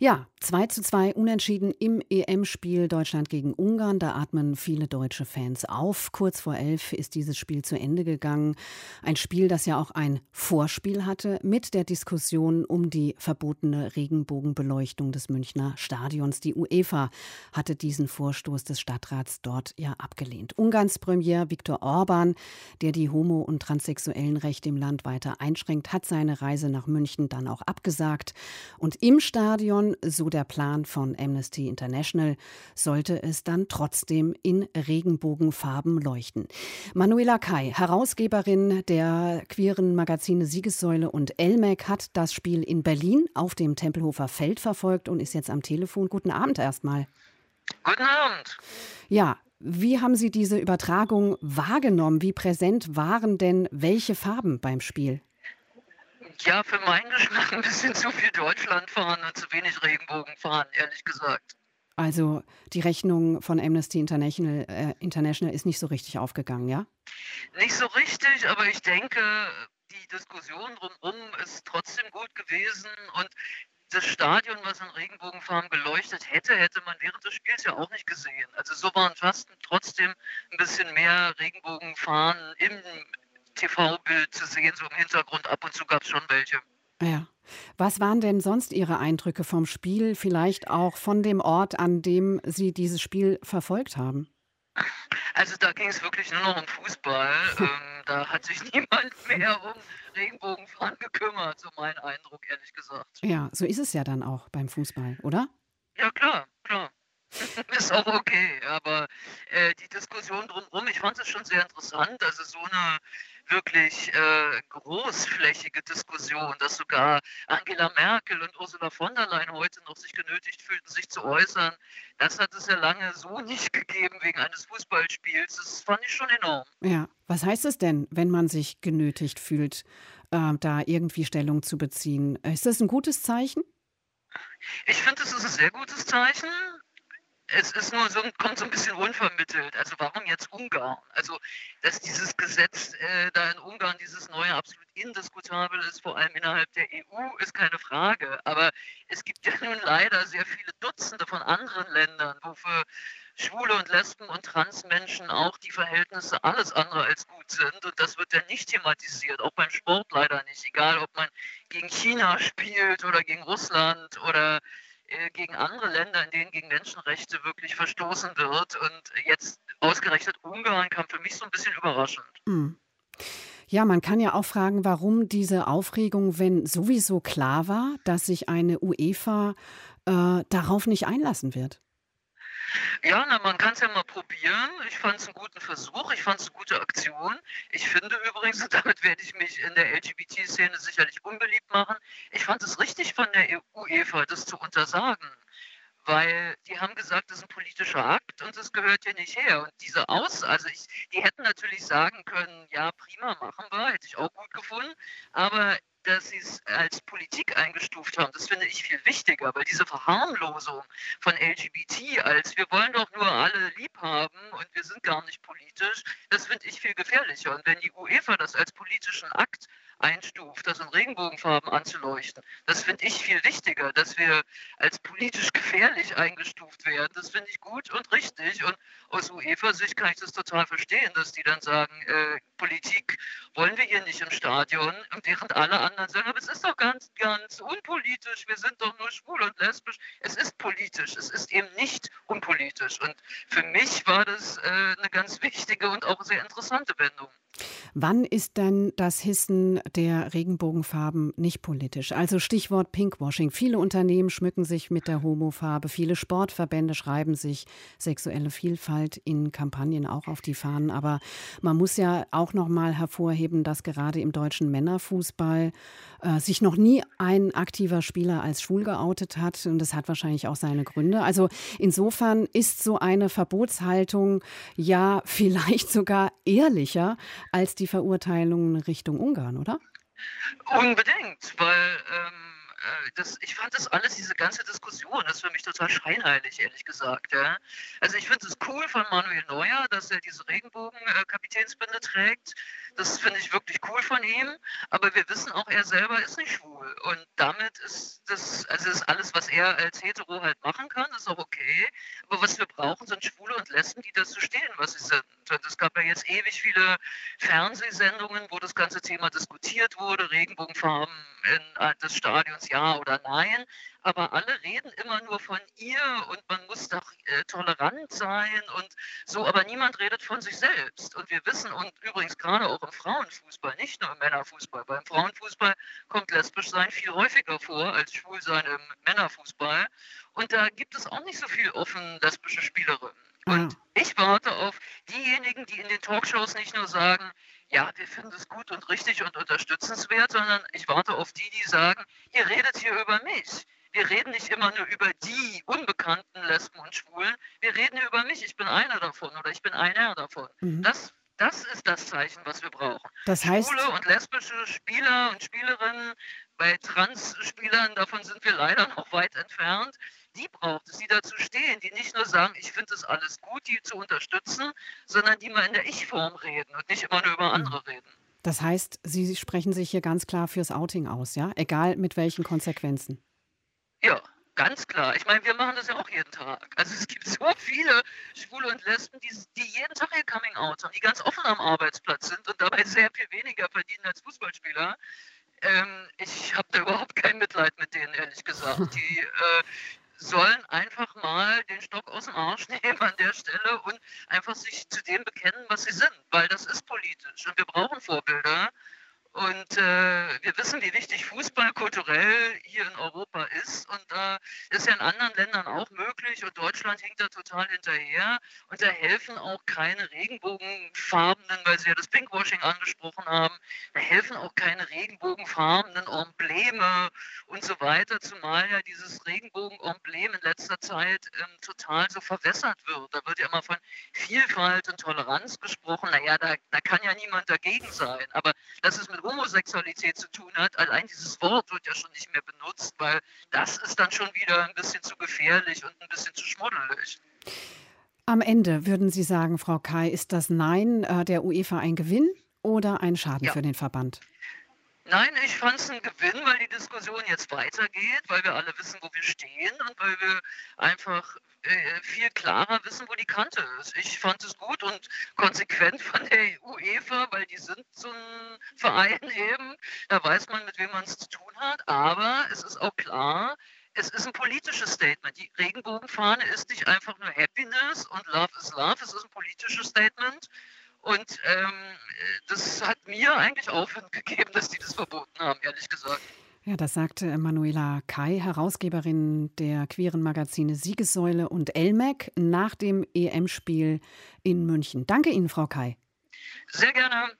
ja, 2 zu 2 unentschieden im EM-Spiel Deutschland gegen Ungarn. Da atmen viele deutsche Fans auf. Kurz vor elf ist dieses Spiel zu Ende gegangen. Ein Spiel, das ja auch ein Vorspiel hatte mit der Diskussion um die verbotene Regenbogenbeleuchtung des Münchner Stadions. Die UEFA hatte diesen Vorstoß des Stadtrats dort ja abgelehnt. Ungarns Premier Viktor Orban, der die homo- und transsexuellen Rechte im Land weiter einschränkt, hat seine Reise nach München dann auch abgesagt. Und im Stadion so der Plan von Amnesty International, sollte es dann trotzdem in Regenbogenfarben leuchten. Manuela Kai, Herausgeberin der queeren Magazine Siegessäule und Elmec, hat das Spiel in Berlin auf dem Tempelhofer Feld verfolgt und ist jetzt am Telefon. Guten Abend erstmal. Guten Abend. Ja, wie haben Sie diese Übertragung wahrgenommen? Wie präsent waren denn welche Farben beim Spiel? Ja, für meinen Geschmack ein bisschen zu viel Deutschland fahren und zu wenig Regenbogen fahren, ehrlich gesagt. Also die Rechnung von Amnesty International, äh, International ist nicht so richtig aufgegangen, ja? Nicht so richtig, aber ich denke, die Diskussion drumherum ist trotzdem gut gewesen und das Stadion, was in Regenbogenfarben geleuchtet hätte, hätte man während des Spiels ja auch nicht gesehen. Also so waren fast trotzdem ein bisschen mehr Regenbogenfahnen im TV-Bild zu sehen, so im Hintergrund. Ab und zu gab es schon welche. Ja. Was waren denn sonst Ihre Eindrücke vom Spiel, vielleicht auch von dem Ort, an dem Sie dieses Spiel verfolgt haben? Also da ging es wirklich nur noch um Fußball. ähm, da hat sich niemand mehr um Regenbogenfahren gekümmert, so mein Eindruck, ehrlich gesagt. Ja, so ist es ja dann auch beim Fußball, oder? Ja, klar, klar. ist auch okay, aber äh, die Diskussion drumherum, ich fand es schon sehr interessant. Also so eine wirklich äh, großflächige Diskussion, dass sogar Angela Merkel und Ursula von der Leyen heute noch sich genötigt fühlten, sich zu äußern. Das hat es ja lange so nicht gegeben wegen eines Fußballspiels. Das fand ich schon enorm. Ja, was heißt es denn, wenn man sich genötigt fühlt, äh, da irgendwie Stellung zu beziehen? Ist das ein gutes Zeichen? Ich finde, es ist ein sehr gutes Zeichen es ist nur so, kommt so ein bisschen unvermittelt. Also warum jetzt Ungarn? Also, dass dieses Gesetz äh, da in Ungarn, dieses neue, absolut indiskutabel ist, vor allem innerhalb der EU, ist keine Frage. Aber es gibt ja nun leider sehr viele Dutzende von anderen Ländern, wo für Schwule und Lesben und Transmenschen auch die Verhältnisse alles andere als gut sind. Und das wird ja nicht thematisiert, auch beim Sport leider nicht. Egal, ob man gegen China spielt oder gegen Russland oder gegen andere Länder, in denen gegen Menschenrechte wirklich verstoßen wird. Und jetzt ausgerechnet Ungarn kam für mich so ein bisschen überraschend. Hm. Ja, man kann ja auch fragen, warum diese Aufregung, wenn sowieso klar war, dass sich eine UEFA äh, darauf nicht einlassen wird. Ja, na, man kann es ja mal probieren. Ich fand es einen guten Versuch, ich fand es eine gute Aktion. Ich finde übrigens, und damit werde ich mich in der LGBT-Szene sicherlich unbeliebt machen, ich fand es richtig von der UEFA, das zu untersagen. Weil die haben gesagt, das ist ein politischer Akt und das gehört hier nicht her. Und diese Aus, also ich, die hätten natürlich sagen können, ja, prima, machen wir, hätte ich auch gut gefunden. Aber dass sie es als Politik eingestuft haben, das finde ich viel wichtiger, weil diese Verharmlosung von LGBT als wir wollen doch nur alle lieb haben und wir sind gar nicht politisch, das finde ich viel gefährlicher. Und wenn die UEFA das als politischen Akt einstuft, das in Regenbogenfarben anzuleuchten. Das finde ich viel wichtiger, dass wir als politisch gefährlich eingestuft werden. Das finde ich gut und richtig. Und aus UEFA-Sicht kann ich das total verstehen, dass die dann sagen, äh, Politik wollen wir hier nicht im Stadion. Während alle anderen sagen, aber es ist doch ganz, ganz unpolitisch. Wir sind doch nur schwul und lesbisch. Es ist politisch. Es ist eben nicht unpolitisch. Und für mich war das äh, eine ganz wichtige und auch sehr interessante Wendung. Wann ist denn das Hissen der Regenbogenfarben nicht politisch? Also Stichwort Pinkwashing. Viele Unternehmen schmücken sich mit der Homofarbe, viele Sportverbände schreiben sich sexuelle Vielfalt in Kampagnen auch auf die Fahnen. Aber man muss ja auch noch mal hervorheben, dass gerade im deutschen Männerfußball äh, sich noch nie ein aktiver Spieler als schwul geoutet hat. Und das hat wahrscheinlich auch seine Gründe. Also insofern ist so eine Verbotshaltung ja vielleicht sogar ehrlicher als die Verurteilungen Richtung Ungarn, oder? Unbedingt, weil ähm, äh, das, ich fand das alles, diese ganze Diskussion, das ist für mich total scheinheilig, ehrlich gesagt. Ja. Also ich finde es cool von Manuel Neuer, dass er diese Regenbogen-Kapitänsbinde äh, trägt. Das finde ich wirklich cool von ihm. Aber wir wissen auch, er selber ist nicht schwul. Und damit ist das, also ist alles, was er als Hetero halt machen kann, ist auch okay. Aber was wir brauchen, sind Schwule und Lesben, die dazu stehen, was sie sind. Und es gab ja jetzt ewig viele Fernsehsendungen, wo das ganze Thema diskutiert wurde, Regenbogenfarben in, des Stadions ja oder nein aber alle reden immer nur von ihr und man muss doch äh, tolerant sein und so, aber niemand redet von sich selbst. Und wir wissen, und übrigens gerade auch im Frauenfußball, nicht nur im Männerfußball, beim Frauenfußball kommt lesbisch sein viel häufiger vor als schwul sein im Männerfußball. Und da gibt es auch nicht so viel offen lesbische Spielerinnen. Und ich warte auf diejenigen, die in den Talkshows nicht nur sagen, ja, wir finden es gut und richtig und unterstützenswert, sondern ich warte auf die, die sagen, ihr redet hier über mich wir reden nicht immer nur über die unbekannten Lesben und Schwulen, wir reden über mich, ich bin einer davon oder ich bin einer davon. Mhm. Das, das ist das Zeichen, was wir brauchen. Das heißt, Schwule und lesbische Spieler und Spielerinnen, bei Trans-Spielern, davon sind wir leider noch weit entfernt, die braucht es, die dazu stehen, die nicht nur sagen, ich finde das alles gut, die zu unterstützen, sondern die mal in der Ich-Form reden und nicht immer nur über mhm. andere reden. Das heißt, Sie sprechen sich hier ganz klar fürs Outing aus, ja? Egal mit welchen Konsequenzen. Ja, ganz klar. Ich meine, wir machen das ja auch jeden Tag. Also es gibt so viele Schwule und Lesben, die, die jeden Tag ihr Coming Out haben, die ganz offen am Arbeitsplatz sind und dabei sehr viel weniger verdienen als Fußballspieler. Ähm, ich habe da überhaupt kein Mitleid mit denen, ehrlich gesagt. Die äh, sollen einfach mal den Stock aus dem Arsch nehmen an der Stelle und einfach sich zu dem bekennen, was sie sind, weil das ist politisch und wir brauchen Vorbilder. Und äh, wir wissen, wie wichtig Fußball kulturell hier in Europa ist. Und da äh, ist ja in anderen Ländern auch möglich. Und Deutschland hinkt da total hinterher. Und da helfen auch keine regenbogenfarbenen, weil Sie ja das Pinkwashing angesprochen haben, da helfen auch keine regenbogenfarbenen Embleme und so weiter. Zumal ja dieses Regenbogenemblem in letzter Zeit ähm, total so verwässert wird. Da wird ja immer von Vielfalt und Toleranz gesprochen. Naja, da, da kann ja niemand dagegen sein. Aber das ist mit Homosexualität zu tun hat. Allein dieses Wort wird ja schon nicht mehr benutzt, weil das ist dann schon wieder ein bisschen zu gefährlich und ein bisschen zu schmuddelig. Am Ende würden Sie sagen, Frau Kai, ist das Nein äh, der UEFA ein Gewinn oder ein Schaden ja. für den Verband? Nein, ich fand es ein Gewinn, weil die Diskussion jetzt weitergeht, weil wir alle wissen, wo wir stehen und weil wir einfach äh, viel klarer wissen, wo die Kante ist. Ich fand es gut und konsequent von der UEFA, weil die sind so ein Verein eben. Da weiß man, mit wem man es zu tun hat. Aber es ist auch klar, es ist ein politisches Statement. Die Regenbogenfahne ist nicht einfach nur Happiness und Love is Love. Es ist ein politisches Statement. Und ähm, das hat mir eigentlich Aufwind gegeben, dass die das verboten haben, ehrlich gesagt. Ja, das sagte Manuela Kai, Herausgeberin der queeren Magazine Siegessäule und Elmec nach dem EM-Spiel in München. Danke Ihnen, Frau Kai. Sehr gerne.